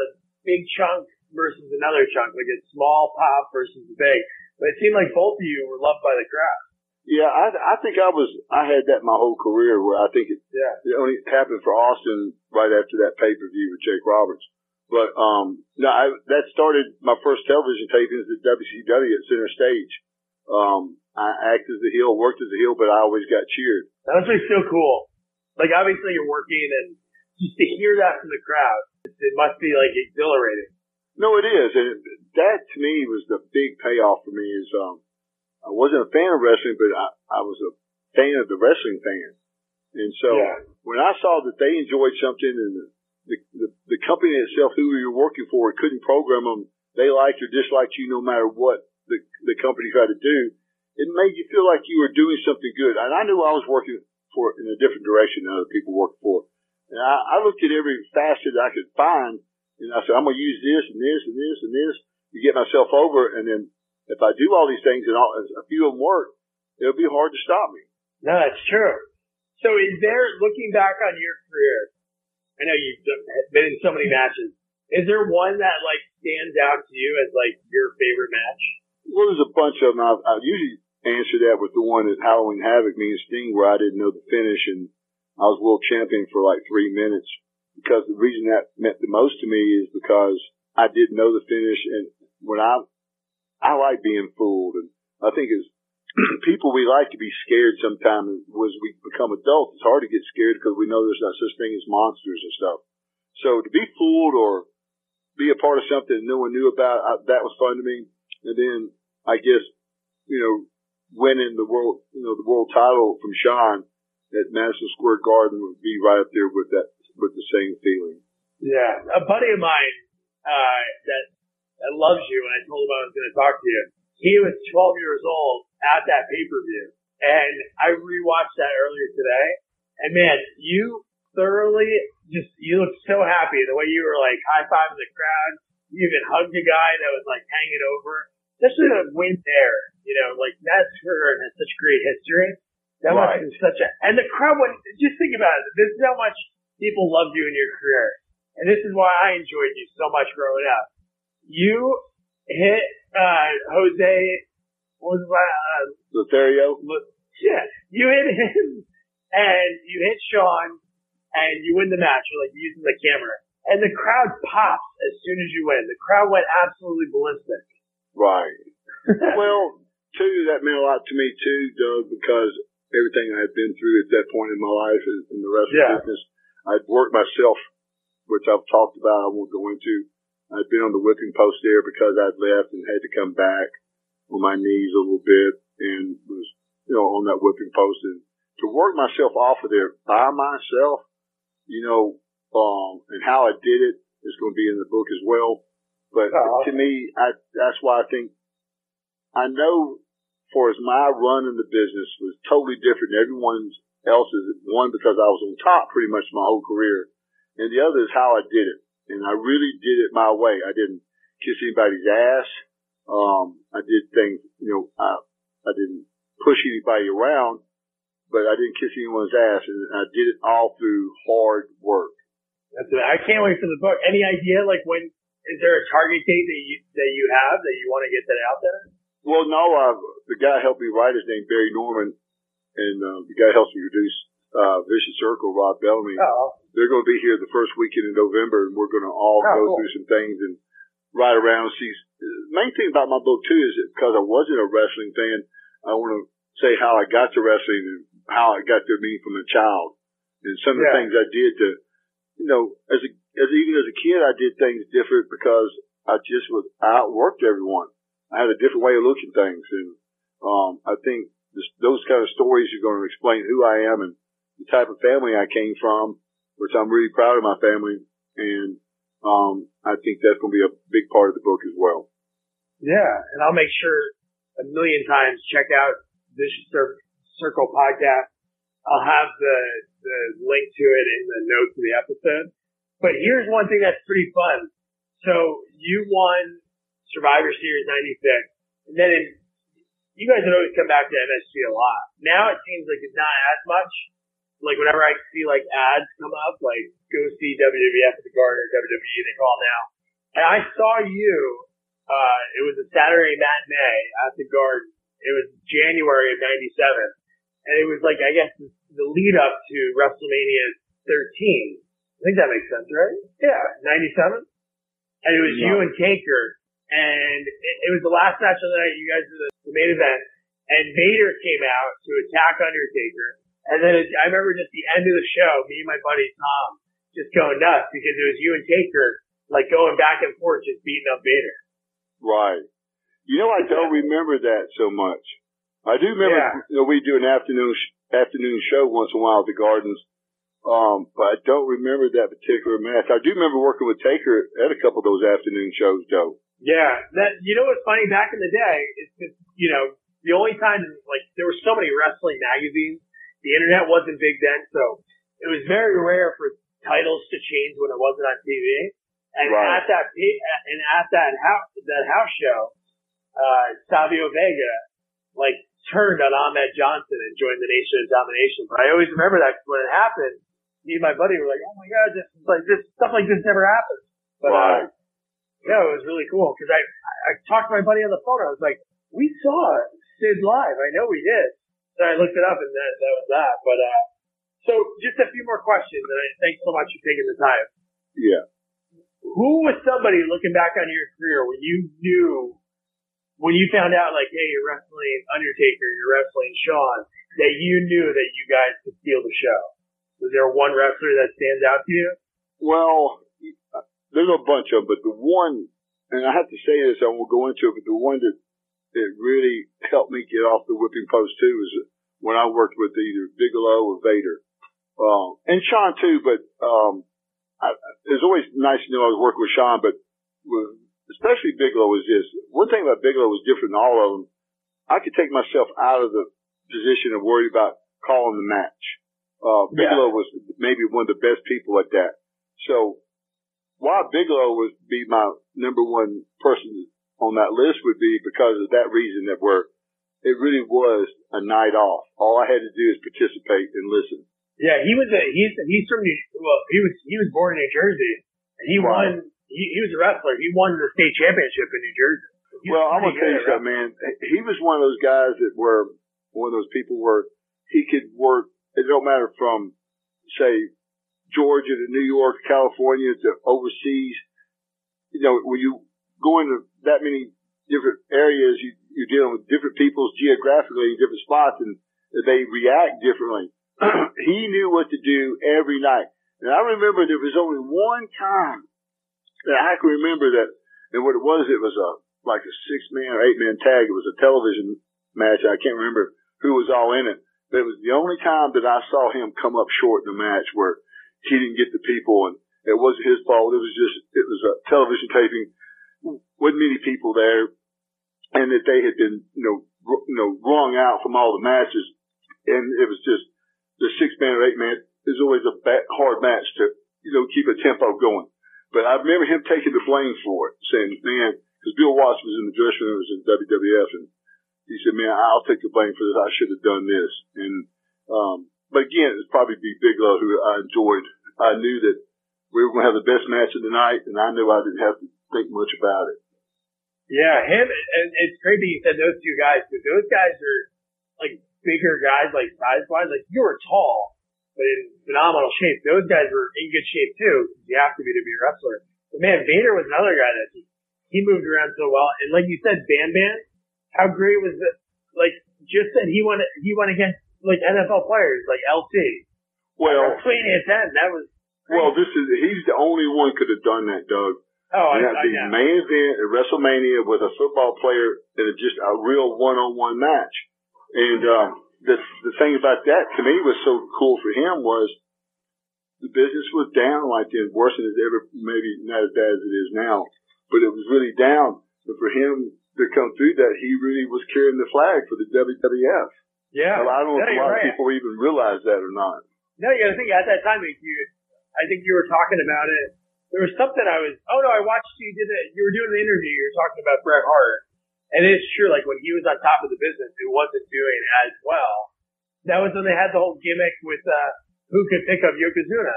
big chunk versus another chunk, like a small pop versus a big. But it seemed like both of you were loved by the crowd. Yeah, I I think I was I had that my whole career where I think it yeah it only happened for Austin right after that pay per view with Jake Roberts. But um no, I, that started my first television tapings at WCW at Center Stage. Um, I acted as a heel, worked as a heel, but I always got cheered. That was so cool. Like obviously you're working, and just to hear that from the crowd, it must be like exhilarating. No, it is, and that to me was the big payoff for me. Is um I wasn't a fan of wrestling, but I, I was a fan of the wrestling fan. And so yeah. when I saw that they enjoyed something and the, the, the, the company itself, who you were working for, couldn't program them, they liked or disliked you no matter what the, the company tried to do, it made you feel like you were doing something good. And I knew I was working for in a different direction than other people worked for. And I, I looked at every facet I could find and I said, I'm going to use this and this and this and this to get myself over. And then if I do all these things and all, a few of them work, it'll be hard to stop me. No, that's true. So is there, looking back on your career, I know you've been in so many matches, is there one that like stands out to you as like your favorite match? Well, there's a bunch of them. I, I usually answer that with the one at Halloween Havoc, me and Sting, where I didn't know the finish and I was world champion for like three minutes. Because the reason that meant the most to me is because I didn't know the finish and when I I like being fooled, and I think as people we like to be scared sometimes as we become adults. It's hard to get scared because we know there's not such thing as monsters and stuff. So to be fooled or be a part of something no one knew about, I, that was fun to me. And then I guess, you know, winning the world, you know, the world title from Shawn at Madison Square Garden would be right up there with that, with the same feeling. Yeah. A buddy of mine, uh, that that loves you, and I told him I was going to talk to you. He was 12 years old at that pay per view, and I rewatched that earlier today. And man, you thoroughly just you looked so happy the way you were like high fiving the crowd. You even hugged a guy that was like hanging over. Especially the win there, you know, like that's her has such great history. That right. such a and the crowd went. Just think about it. This is how much people loved you in your career, and this is why I enjoyed you so much growing up you hit uh, Jose. What was that? Uh, Lothario. Yeah, you hit him, and you hit Shawn, and you win the match. You're like using the camera, and the crowd pops as soon as you win. The crowd went absolutely ballistic. Right. well, too, that meant a lot to me too, Doug, because everything I had been through at that point in my life in the wrestling yeah. business, I'd worked myself, which I've talked about. I won't go into I'd been on the whipping post there because I'd left and had to come back on my knees a little bit and was, you know, on that whipping post and to work myself off of there by myself, you know, um, and how I did it is going to be in the book as well. But uh-huh. to me, I, that's why I think I know for as my run in the business was totally different than everyone else's. One, because I was on top pretty much my whole career. And the other is how I did it. And I really did it my way. I didn't kiss anybody's ass. Um, I did things, you know, I, I didn't push anybody around, but I didn't kiss anyone's ass. And I did it all through hard work. That's it. I can't wait for the book. Any idea, like when, is there a target date that you, that you have that you want to get that out there? Well, no, uh, the guy helped me write his name, Barry Norman, and uh, the guy helps me produce uh, Vicious Circle, Rob Bellamy. Oh. They're going to be here the first weekend in November, and we're going to all oh, go cool. through some things and ride around. See, the main thing about my book too is that because I wasn't a wrestling fan, I want to say how I got to wrestling and how I got to me from a child, and some of the things I did to, you know, as a as even as a kid, I did things different because I just was I outworked everyone. I had a different way of looking things. And, um, I think this, those kind of stories are going to explain who I am and the type of family I came from, which I'm really proud of my family. And, um, I think that's going to be a big part of the book as well. Yeah. And I'll make sure a million times check out this Circle podcast. I'll have the, the link to it in the notes of the episode. But here's one thing that's pretty fun. So you won Survivor Series 96. And then in, you guys would always come back to MSG a lot. Now it seems like it's not as much. Like whenever I see like ads come up, like go see WWF at the Garden or WWE, they call now. And I saw you, uh, it was a Saturday matinee at the Garden. It was January of 97. And it was like, I guess, the lead up to WrestleMania 13. I think that makes sense, right? Yeah, 97. And it was yeah. you and Taker and it, it was the last match of the night. You guys were the, the main event, and Vader came out to attack Undertaker. And then it, I remember just the end of the show, me and my buddy Tom just going nuts because it was you and Taker like going back and forth, just beating up Vader. Right. You know, I don't remember that so much. I do remember, yeah. you know, we do an afternoon afternoon show once in a while at the Gardens. Um, but I don't remember that particular match. I do remember working with Taker at a couple of those afternoon shows, though. Yeah, that you know what's funny? Back in the day, it's just, you know the only time like there were so many wrestling magazines. The internet wasn't big then, so it was very rare for titles to change when it wasn't on TV. And right. at that and at that house that house show, uh, Savio Vega like turned on Ahmed Johnson and joined the Nation of Domination. But I always remember that when it happened, me and my buddy were like, "Oh my god, this like this stuff like this never happens." But uh, right. uh, yeah, it was really cool because I, I talked to my buddy on the phone. I was like, we saw Sid live. I know we did. So I looked it up and that, that was that. But, uh, so just a few more questions and I, thanks so much for taking the time. Yeah. Who was somebody looking back on your career when you knew, when you found out like, hey, you're wrestling Undertaker, you're wrestling Shawn, that you knew that you guys could steal the show? Was there one wrestler that stands out to you? Well, there's a bunch of them, but the one, and I have to say this, I won't go into it, but the one that, that really helped me get off the whipping post too was when I worked with either Bigelow or Vader. Um, and Shawn too, but, um, I, it was always nice to know I was working with Shawn, but with, especially Bigelow was this. One thing about Bigelow was different than all of them. I could take myself out of the position of worried about calling the match. Uh, Bigelow yeah. was maybe one of the best people at that. So why Bigelow would be my number one person on that list would be because of that reason that we're, it really was a night off. All I had to do is participate and listen. Yeah, he was a, he's, he's from New, well, he was, he was born in New Jersey. He won, he, he was a wrestler. He won the state championship in New Jersey. well, I'm going to tell you something, man. He was one of those guys that were one of those people where he could work, it don't matter from, say, Georgia to New York, California to overseas. You know, when you go into that many different areas, you, you're dealing with different peoples geographically in different spots and they react differently. he knew what to do every night. And I remember there was only one time that I can remember that. And what it was, it was a like a six man or eight man tag. It was a television match. I can't remember who was all in it. But it was the only time that I saw him come up short in the match where he didn't get the people and it wasn't his fault. It was just, it was a television taping. Wasn't many people there and that they had been, you know, you know, wrung out from all the matches. And it was just the six man or eight man is always a hard match to, you know, keep a tempo going. But I remember him taking the blame for it, saying, man, because Bill Watts was in the dressing room, was in WWF, and he said, man, I'll take the blame for this. I should have done this. And, um, but again, it'd probably be Bigelow who I enjoyed. I knew that we were going to have the best match of the night, and I knew I didn't have to think much about it. Yeah, him, and it's crazy you said those two guys, because those guys are like bigger guys, like size wise. Like you were tall, but in phenomenal shape. Those guys were in good shape too. You have to be to be a wrestler. But man, Vader was another guy that he, he moved around so well. And like you said, Bam Bam, how great was it? Like just that he went he went against like NFL players like LT. Well, WrestleMania 10, that was. Well, this is he's the only one could have done that, Doug. Oh, and I, that I the know. main event at WrestleMania with a football player in a, just a real one-on-one match. And uh, the the thing about that to me was so cool for him was the business was down like then, worse than it's ever, maybe not as bad as it is now, but it was really down. But for him to come through that, he really was carrying the flag for the WWF. Yeah. Well, I don't know yeah, if a lot right. of people even realize that or not. No, you got to think at that time, like, you, I think you were talking about it. There was something I was. Oh no, I watched you did it. You were doing the interview. You were talking about Bret Hart, and it's true. Like when he was on top of the business, it wasn't doing as well. That was when they had the whole gimmick with uh, who could pick up Yokozuna,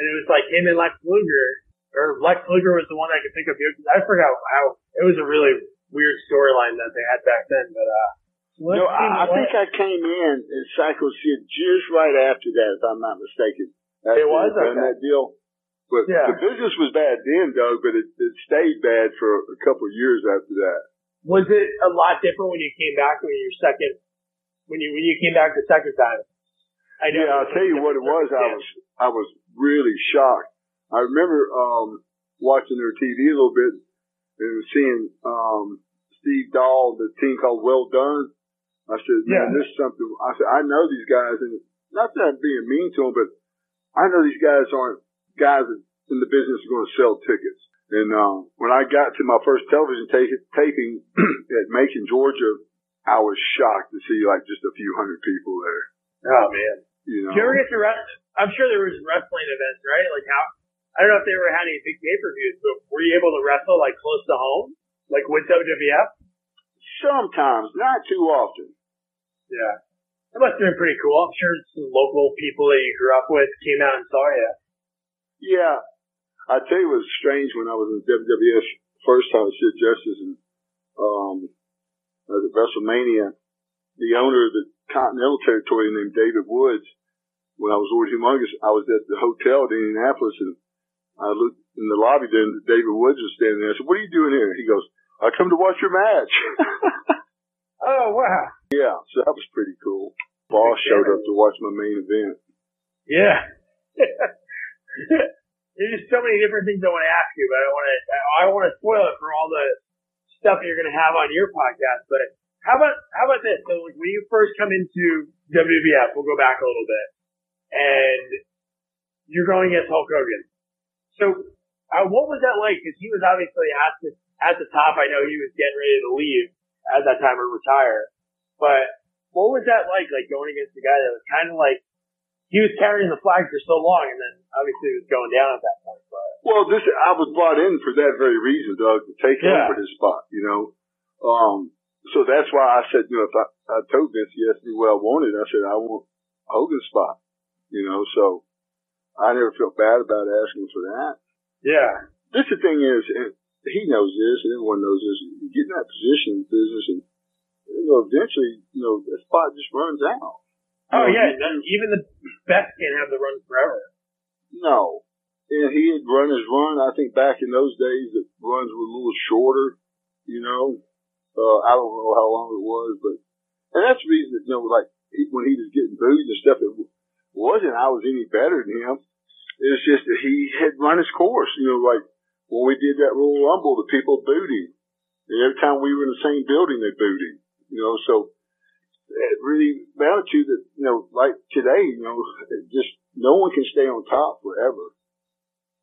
and it was like him and Lex Luger, or Lex Luger was the one that could pick up Yokozuna. I forgot how. It was a really weird storyline that they had back then, but uh. No, I, I think I came in and Sycho Sid just right after that, if I'm not mistaken. It was? Okay. that deal. But Yeah. the business was bad then, Doug, but it, it stayed bad for a couple of years after that. Was it a lot different when you came back when your second, when you when you came back the second time? I know. Yeah, I'll tell you what it was. I was I was really shocked. I remember um watching their TV a little bit and seeing um Steve Dahl, the team called Well Dunn. I said, man, Yeah. this is something. I said, I know these guys, and not that I'm being mean to them, but I know these guys aren't guys in the business are going to sell tickets. And uh, when I got to my first television ta- taping at Macon, Georgia, I was shocked to see like just a few hundred people there. Oh man. You know, Did you ever get to rest? I'm sure there was wrestling events, right? Like how? I don't know if they ever had any big pay per views, but were you able to wrestle like close to home, like with WWF? sometimes, not too often. Yeah. That must have been pretty cool. I'm sure some local people that you grew up with came out and saw you. Yeah, I tell you, it was strange when I was in WWF first time with Sid Justice and um, I was at WrestleMania. The owner of the Continental Territory named David Woods. When I was over humongous, I was at the hotel in Indianapolis and I looked in the lobby there and David Woods was standing there. I said, what are you doing here? He goes, I come to watch your match. Oh wow. yeah, so that was pretty cool. Boss showed up to watch my main event. Yeah. There's just so many different things I want to ask you, but I want to I want to spoil it for all the stuff you're going to have on your podcast. But how about how about this? So like, when you first come into WWF, we'll go back a little bit, and you're going against Hulk Hogan. So uh, what was that like? Because he was obviously at the at the top. I know he was getting ready to leave at that time or retire. But what was that like? Like going against a guy that was kind of like he was carrying the flag for so long, and then obviously it was going down at that point. But Well, this I was brought in for that very reason, Doug, to take Yeah. over his spot. You know, um, so that's why I said, you know, if I, I told Vince he asked me what I wanted, I said I want Hogan's spot. You know, so I never felt bad about asking for that. yeah, This the thing is, and he knows this, and everyone knows this. You get in that position in business, and you know, eventually, you know, that spot just runs out. Oh know, yeah, no- even the best can't have the run forever. No. And he had run his run. I think back in those days, the runs were a little shorter, you know. Uh, I don't know how long it was, but, and that's the reason that, you know, like, he, when he was getting booed and stuff, it wasn't I was any better than him. It was just that he had run his course, you know, like, when we did that Royal Rumble, the people booed him. And every time we were in the same building, they booed him. You know, so it really amounted to that, you know, like today, you know, just no one can stay on top forever.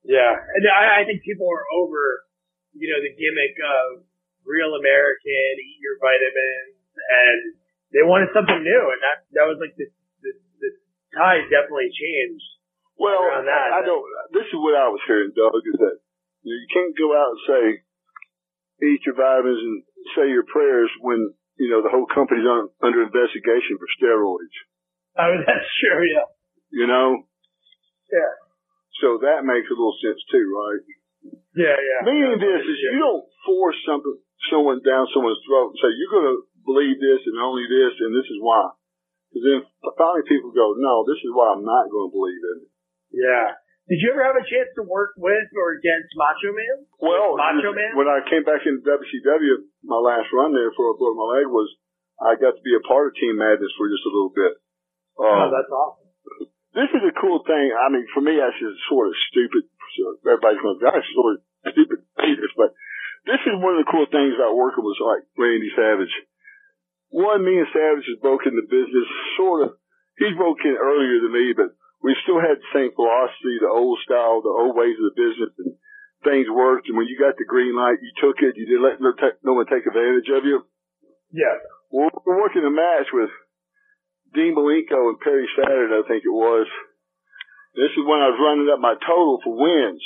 Yeah. And I, I think people are over, you know, the gimmick of real American, eat your vitamins, and they wanted something new. And that, that was like the, the, the tide definitely changed. Well, I, I don't, this is what I was hearing, Doug, is that you, know, you can't go out and say, eat your vitamins and say your prayers when you know the whole company's on, under investigation for steroids. Oh, that's true. Yeah. You know. Yeah. So that makes a little sense too, right? Yeah, yeah. Meaning this is you don't force something someone down someone's throat and say you're going to believe this and only this and this is why. Because then finally people go, no, this is why I'm not going to believe in it. Yeah. Did you ever have a chance to work with or against Macho Man? Well, Macho Man. When I came back into WCW, my last run there before I broke my leg was I got to be a part of Team Madness for just a little bit. Um, oh, that's awesome. This is a cool thing. I mean, for me, that's just sort of stupid. So everybody's going, "That's sort of stupid," but this is one of the cool things about working with like Randy Savage. One, me and Savage has broken the business sort of. He's broken earlier than me, but we still had the same philosophy, the old style, the old ways of the business, and things worked. And when you got the green light, you took it. You didn't let no, te- no one take advantage of you. Yeah. Well, we're working a match with Dean Malenko and Perry Saturn, I think it was. This is when I was running up my total for wins.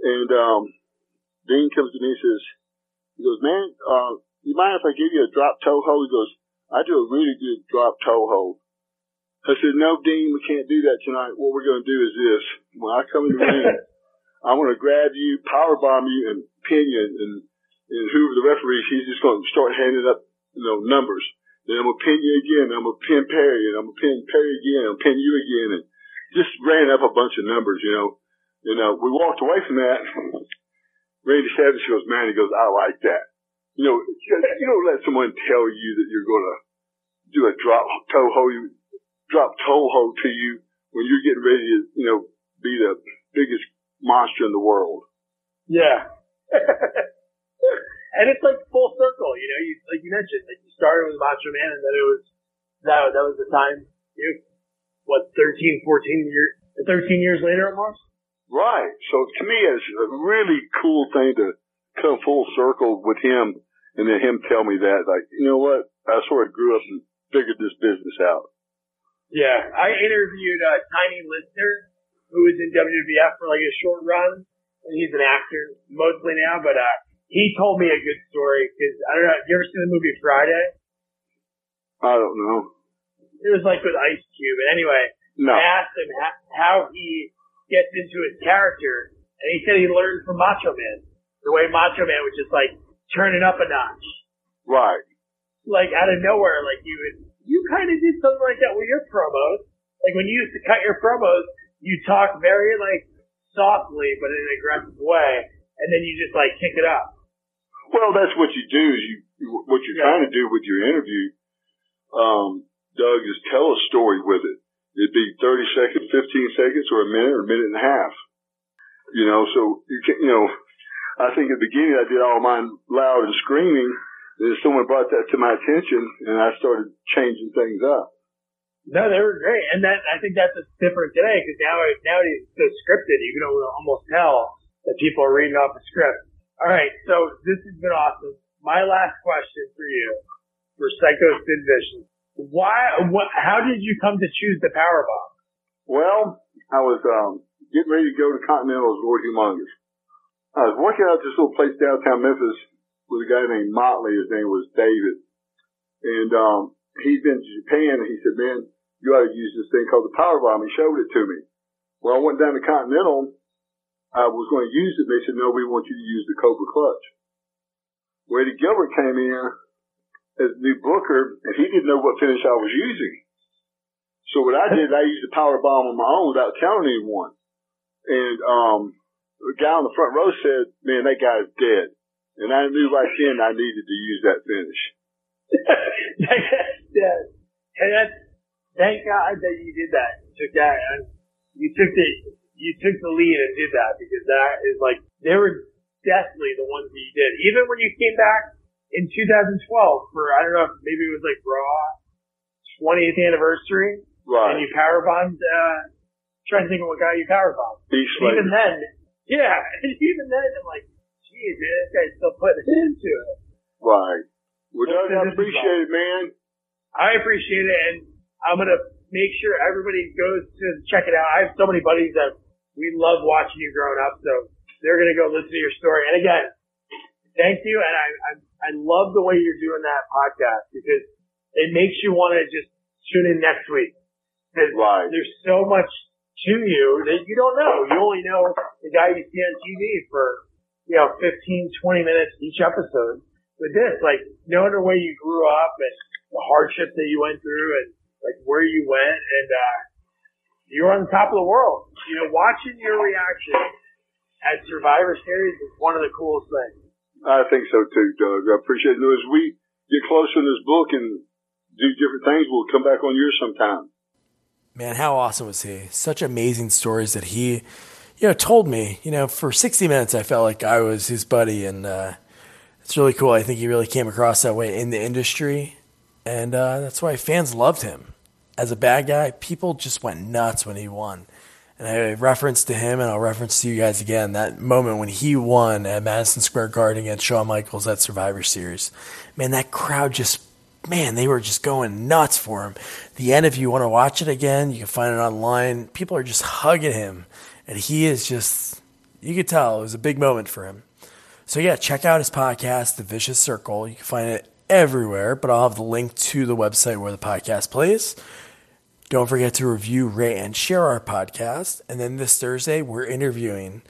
And um, Dean comes to me and says, he goes, man, uh, you mind if I give you a drop toe hold? He goes, I do a really good drop toe hold. I said, no, Dean, we can't do that tonight. What we're going to do is this. When I come in the ring, I'm going to grab you, power bomb you, and pin you. And, and whoever the referee, he's just going to start handing up, you know, numbers. Then I'm going to pin you again. I'm going to pin Perry, and I'm going to pin Perry again. I'm going to pin you again. And just ran up a bunch of numbers, you know. You uh, know, we walked away from that. Randy Savage goes, man, he goes, I like that. You know, you don't let someone tell you that you're going to do a drop toe hold drop toe hold to you when you're getting ready to, you know, be the biggest monster in the world. Yeah. and it's like full circle, you know, you, like you mentioned, like you started with Macho Man and then it was, that, that was the time, you what, 13, 14 years, 13 years later almost? Right. So to me, it's a really cool thing to come full circle with him and then him tell me that, like, you know what? I sort of grew up and figured this business out. Yeah, I interviewed uh, Tiny Lister, who was in WWF for like a short run, and he's an actor mostly now. But uh, he told me a good story because I don't know. Have You ever seen the movie Friday? I don't know. It was like with Ice Cube. And anyway, no. I asked him how, how he gets into his character, and he said he learned from Macho Man. The way Macho Man was just like turn it up a notch. Right. Like out of nowhere, like you would you kind of did something like that with your promos. Like when you used to cut your promos, you talk very like softly but in an aggressive way, and then you just like kick it up. Well, that's what you do. Is you what you're yeah. trying to do with your interview, um, Doug, is tell a story with it. It'd be 30 seconds, 15 seconds, or a minute, or a minute and a half. You know, so you can, you know, I think at the beginning I did all mine loud and screaming, then someone brought that to my attention, and I started changing things up. No, they were great, and that I think that's different today because now nowadays it's so scripted. You can almost tell that people are reading off a script. All right, so this has been awesome. My last question for you, for Sycho Sid Vicious, why? What? How did you come to choose the Power Bomb? Well, I was um, getting ready to go to Continental's Lord Humongous. I was working out this little place downtown Memphis with a guy named Motley. His name was David. And, um, he'd been to Japan and he said, man, you ought to use this thing called the power bomb. He showed it to me. Well, I went down to Continental. I was going to use it. And they said, no, we want you to use the Cobra Clutch. Eddie Gilbert came in as new booker and he didn't know what finish I was using. So what I did, I used the power bomb on my own without telling anyone. And, um, the guy on the front row said, man, that guy's dead. And I knew right then I needed to use that finish. yeah. And that's, thank God that you did that. You took that. And you took the, you took the lead and did that because that is like they were definitely the ones that you did. Even when you came back in 2012 for I don't know if maybe it was like Raw 20th anniversary, Right. and you power bombed. Uh, trying to think of what guy you power bombed. Beast Even then, yeah, even then I'm like, geez, man, this guy's still putting it into it. Right. Well, Well, I appreciate it, man. I appreciate it, and I'm gonna make sure everybody goes to check it out. I have so many buddies that we love watching you growing up, so they're gonna go listen to your story. And again, thank you, and I I, I love the way you're doing that podcast because it makes you want to just tune in next week because Right. there's so much to you that you don't know. You only know the guy you see on TV for you know 15, 20 minutes each episode. With this, like knowing the way you grew up and the hardships that you went through and like where you went and uh you're on the top of the world. You know, watching your reaction at Survivor Series is one of the coolest things. I think so too, Doug. I appreciate it. As we get closer in this book and do different things, we'll come back on yours sometime. Man, how awesome was he? Such amazing stories that he, you know, told me. You know, for 60 minutes, I felt like I was his buddy, and uh, it's really cool. I think he really came across that way in the industry, and uh, that's why fans loved him. As a bad guy, people just went nuts when he won. And I referenced to him, and I'll reference to you guys again that moment when he won at Madison Square Garden against Shawn Michaels at Survivor Series. Man, that crowd just man, they were just going nuts for him. The end, if you want to watch it again, you can find it online. People are just hugging him, and he is just, you could tell it was a big moment for him. So, yeah, check out his podcast, The Vicious Circle. You can find it everywhere, but I'll have the link to the website where the podcast plays. Don't forget to review, rate, and share our podcast. And then this Thursday, we're interviewing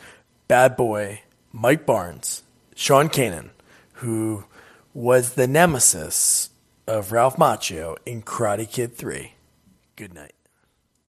bad boy Mike Barnes, Sean Kanan, who was the nemesis of Ralph Macchio in Karate Kid 3. Good night.